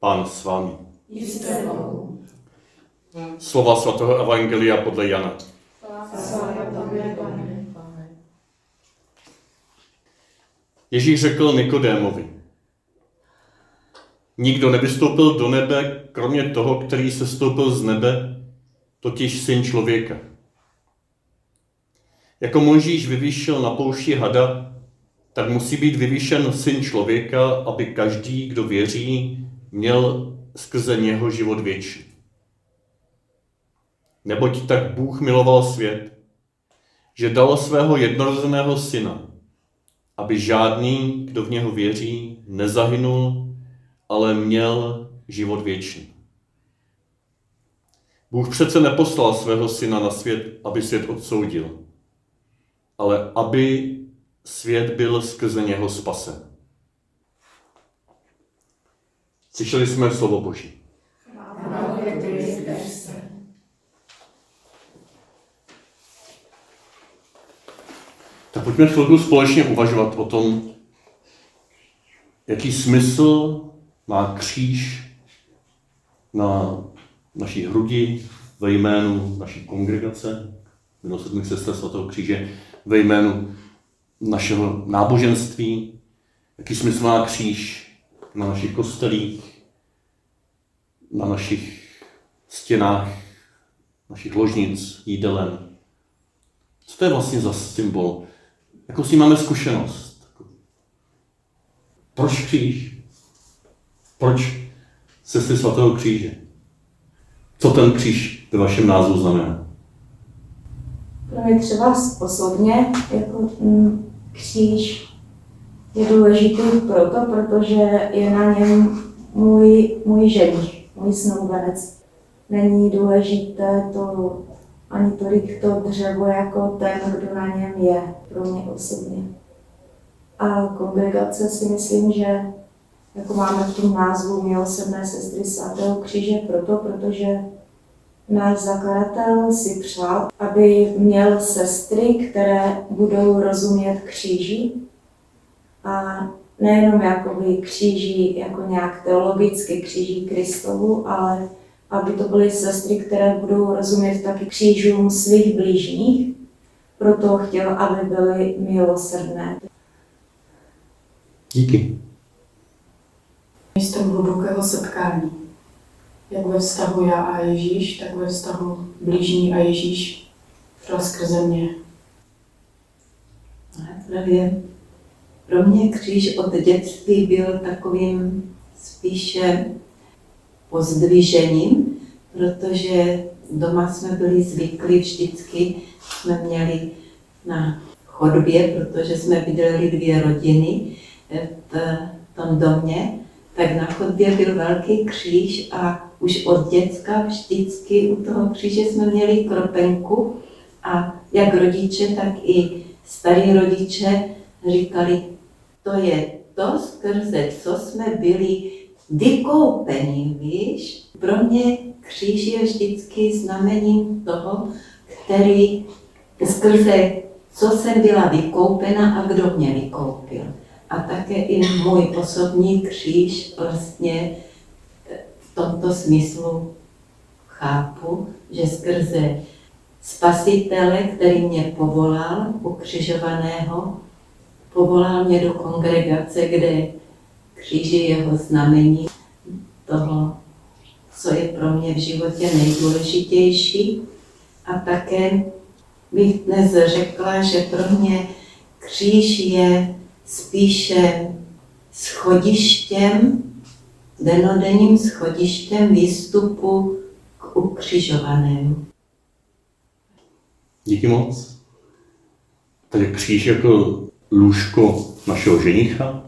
Pán s vámi. I s tebou. Slova svatého Evangelia podle Jana. Ježíš řekl Nikodémovi. Nikdo nevystoupil do nebe, kromě toho, který se stoupil z nebe, totiž syn člověka. Jako Mojžíš vyvýšil na poušti hada, tak musí být vyvýšen syn člověka, aby každý, kdo věří, měl skrze něho život věčný. Neboť tak Bůh miloval svět, že dal svého jednorozeného syna, aby žádný, kdo v něho věří, nezahynul, ale měl život věčný. Bůh přece neposlal svého syna na svět, aby svět odsoudil, ale aby svět byl skrze něho spasen. Slyšeli jsme slovo Boží. Tak pojďme chvilku společně uvažovat o tom, jaký smysl má kříž na naší hrudi ve jménu naší kongregace, milosrdných sestr svatého kříže, ve jménu našeho náboženství, jaký smysl má kříž na našich kostelích, na našich stěnách, našich ložnic, jídelen. Co to je vlastně za symbol? Jakou s ním máme zkušenost? Proč kříž? Proč sestry svatého kříže? Co ten kříž ve vašem názvu znamená? Pro mě třeba osobně jako mm, kříž je důležitý proto, protože je na něm můj, můj ženich, můj snoubenec. Není důležité to ani tolik to dřevo jako ten, kdo na něm je, pro mě osobně. A kongregace si myslím, že jako máme v tom názvu Milosrdné sestry svatého kříže proto, protože náš zakladatel si přál, aby měl sestry, které budou rozumět kříži a nejenom jakoby kříží, jako nějak teologicky kříží Kristovu, ale aby to byly sestry, které budou rozumět taky křížům svých blížních, proto chtěl, aby byly milosrdné. Díky. Místem hlubokého setkání. Jak ve vztahu já a Ježíš, tak ve vztahu blížní a Ježíš šel skrze mě. Právě pro mě kříž od dětství byl takovým spíše pozdvižením, protože doma jsme byli zvyklí, vždycky jsme měli na chodbě, protože jsme bydleli dvě rodiny v tom domě, tak na chodbě byl velký kříž a už od děcka vždycky u toho kříže jsme měli kropenku a jak rodiče, tak i starí rodiče říkali, to je to, skrze co jsme byli vykoupení, víš? Pro mě kříž je vždycky znamením toho, který skrze co jsem byla vykoupena a kdo mě vykoupil. A také i můj osobní kříž vlastně v tomto smyslu chápu, že skrze spasitele, který mě povolal, ukřižovaného, povolal mě do kongregace, kde kříž je jeho znamení toho, co je pro mě v životě nejdůležitější. A také bych dnes řekla, že pro mě kříž je spíše schodištěm, denodenním schodištěm výstupu k ukřižovanému. Díky moc. Takže kříž jako lůžko našeho ženicha,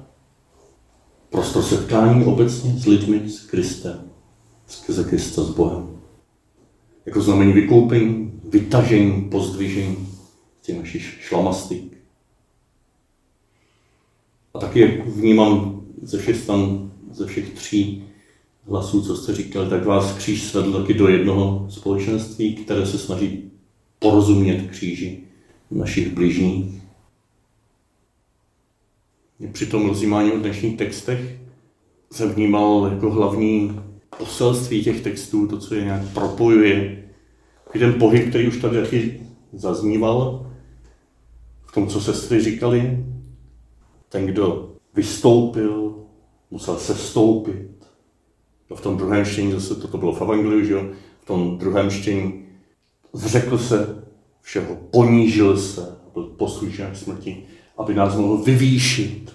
prostor setkání obecně s lidmi, s Kristem, skrze Krista s Bohem. Jako znamení vykoupení, vytažení, pozdvižení těch našich šlamastik. A taky, jak vnímám ze všech stan, ze všech tří hlasů, co jste říkali, tak vás kříž svedl taky do jednoho společenství, které se snaží porozumět kříži našich bližních. Při tom rozjímání o dnešních textech jsem vnímal jako hlavní poselství těch textů, to, co je nějak propojuje. Ten pohyb, který už tady taky zazníval, v tom, co sestry říkali, ten, kdo vystoupil, musel se stoupit. V tom druhém čtení, zase toto bylo v Evangeliu, že jo? v tom druhém čtení zřekl se všeho, ponížil se, byl poslušen k smrti, aby nás mohl vyvýšit.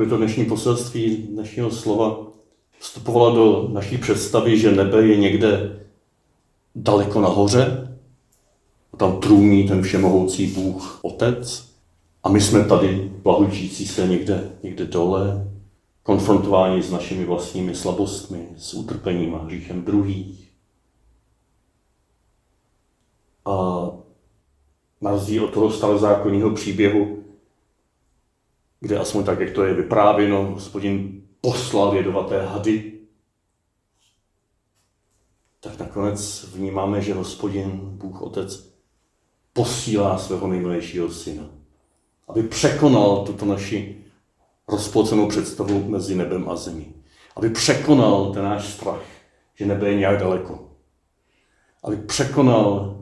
Je to dnešní poselství dnešního slova. Vstupovala do naší představy, že nebe je někde daleko nahoře, a tam trůní ten všemohoucí Bůh Otec, a my jsme tady, plahučící se někde, někde dole, konfrontováni s našimi vlastními slabostmi, s utrpením a hříchem druhých. A na rozdíl od toho starozákonního příběhu, kde aspoň tak, jak to je vyprávěno, hospodin poslal jedovaté hady, tak nakonec vnímáme, že hospodin, Bůh Otec, posílá svého nejmilejšího syna, aby překonal tuto naši rozpolcenou představu mezi nebem a zemí. Aby překonal ten náš strach, že nebe je nějak daleko. Aby překonal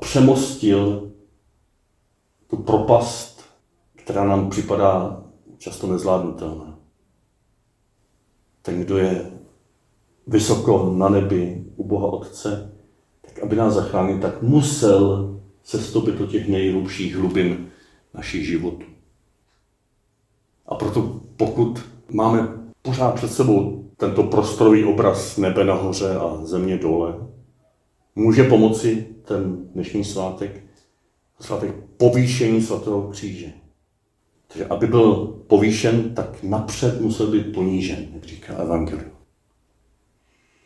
přemostil tu propast, která nám připadá často nezvládnutelná. Ten, kdo je vysoko na nebi u Boha Otce, tak aby nás zachránil, tak musel se stopit do těch nejhlubších hlubin našich životů. A proto pokud máme pořád před sebou tento prostorový obraz nebe nahoře a země dole, může pomoci ten dnešní svátek, svátek povýšení svatého kříže. Takže aby byl povýšen, tak napřed musel být ponížen, jak říká Evangelium.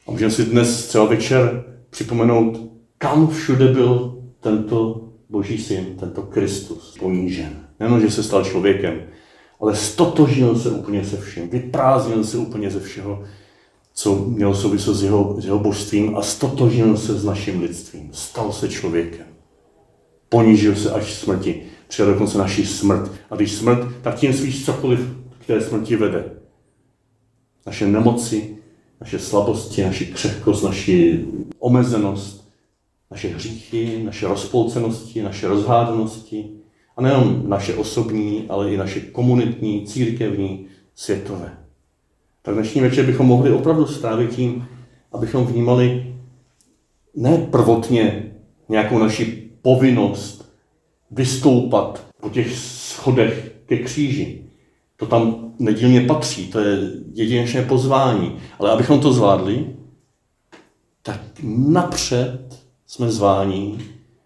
A můžeme si dnes třeba večer připomenout, kam všude byl tento Boží syn, tento Kristus ponížen. Nejenom, že se stal člověkem, ale stotožnil se úplně se vším, vyprázdnil se úplně ze všeho, co mělo souvislost s jeho, s jeho božstvím a stotožnil se s naším lidstvím. Stal se člověkem. Ponížil se až smrti. Přijal dokonce naši smrt. A když smrt, tak tím svíš cokoliv k té smrti vede. Naše nemoci, naše slabosti, naši křehkost, naši omezenost, naše hříchy, naše rozpolcenosti, naše rozhádanosti, a nejen naše osobní, ale i naše komunitní, církevní, světové. Tak dnešní večer bychom mohli opravdu strávit tím, abychom vnímali ne prvotně nějakou naši povinnost vystoupat po těch schodech ke kříži. To tam nedílně patří, to je jedinečné pozvání. Ale abychom to zvládli, tak napřed jsme zváni,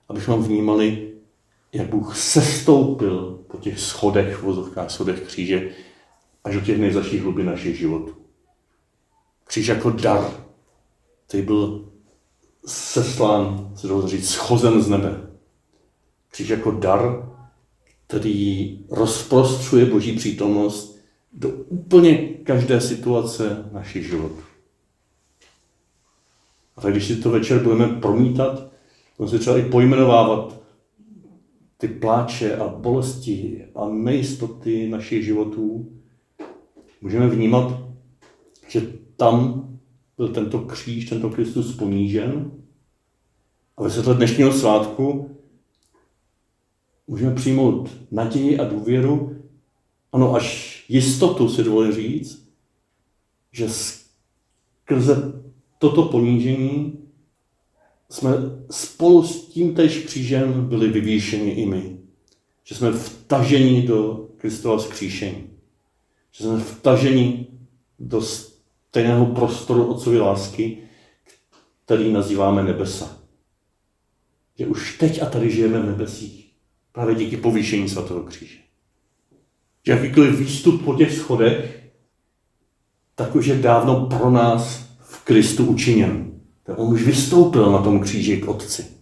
abychom vnímali jak Bůh sestoupil po těch schodech, v schodech kříže, až do těch nejzaších hlubin našich životů. Kříž jako dar, který byl seslán, se dalo říct, schozen z nebe. Kříž jako dar, který rozprostřuje Boží přítomnost do úplně každé situace našich životů. A tak když si to večer budeme promítat, budeme si třeba i pojmenovávat ty pláče a bolesti a nejistoty našich životů, můžeme vnímat, že tam byl tento kříž, tento Kristus ponížen. A ve světle dnešního svátku můžeme přijmout naději a důvěru, ano, až jistotu si dovolím říct, že skrze toto ponížení jsme spolu s tím tež křížem byli vyvýšeni i my. Že jsme vtaženi do Kristova skříšení. Že jsme vtaženi do stejného prostoru otcovy lásky, který nazýváme nebesa. Že už teď a tady žijeme v nebesích. Právě díky povýšení svatého kříže. Že jakýkoliv výstup po těch schodech, tak už je dávno pro nás v Kristu učiněn on už vystoupil na tom kříži k otci.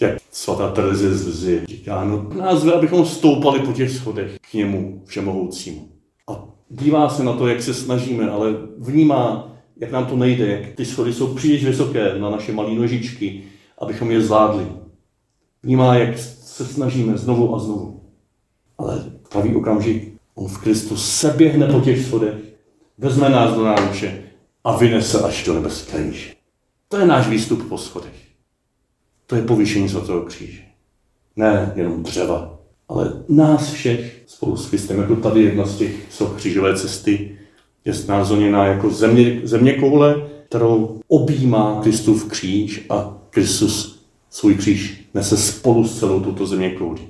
Jak svatá Terezie z Lizy říká, no nás ve, abychom stoupali po těch schodech k němu všemohoucímu. A dívá se na to, jak se snažíme, ale vnímá, jak nám to nejde, jak ty schody jsou příliš vysoké na naše malé nožičky, abychom je zvládli. Vnímá, jak se snažíme znovu a znovu. Ale pravý okamžik On v Kristu seběhne po těch schodech, vezme nás do náruče a vynese až do nebeské níže. To je náš výstup po schodech. To je povýšení svatého kříže. Ne jenom dřeva, ale nás všech spolu s Kristem, jako tady jedna z těch soch křížové cesty, je znázorněná jako země, země koule, kterou objímá Kristův kříž a Kristus svůj kříž nese spolu s celou tuto země kouli.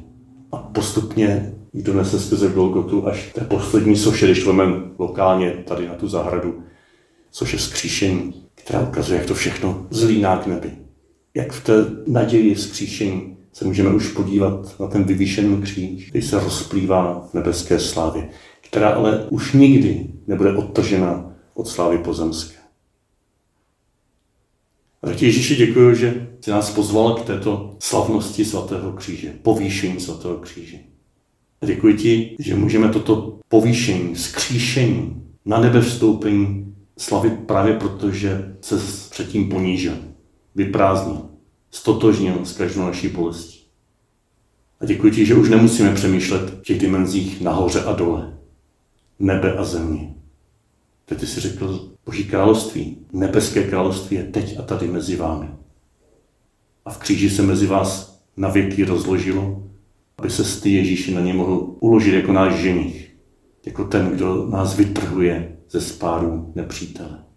A postupně ji donese skrze Golgotu až té poslední soše, když vezmeme lokálně tady na tu zahradu, soše skříšení, která ukazuje, jak to všechno zlíná k nebi. Jak v té naději skříšení se můžeme už podívat na ten vyvýšený kříž, který se rozplývá v nebeské slávě, která ale už nikdy nebude odtržena od slávy pozemské. A tak Ježíši děkuji, že jsi nás pozval k této slavnosti svatého kříže, povýšení svatého kříže. A děkuji ti, že můžeme toto povýšení, skříšení, na nebe vstoupení slavit právě proto, že se předtím ponížil, vyprázdnil, stotožnil s každou naší bolestí. A děkuji ti, že už nemusíme přemýšlet v těch dimenzích nahoře a dole, nebe a země. Teď jsi řekl, Boží království, nebeské království je teď a tady mezi vámi. A v kříži se mezi vás na věky rozložilo, aby se ty Ježíši na ně mohl uložit jako náš ženich, jako ten, kdo nás vytrhuje ze spáru nepřítele.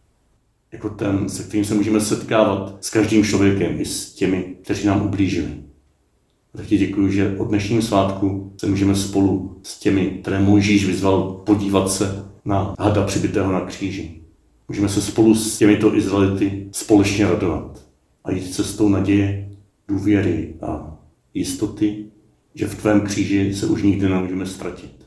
Jako ten, se kterým se můžeme setkávat s každým člověkem, i s těmi, kteří nám ublížili. Tak ti děkuji, že od dnešním svátku se můžeme spolu s těmi, které Mojžíš vyzval podívat se na hada přibitého na kříži. Můžeme se spolu s těmito Izraelity společně radovat a jít cestou naděje, důvěry a jistoty, že v tvém kříži se už nikdy nemůžeme ztratit.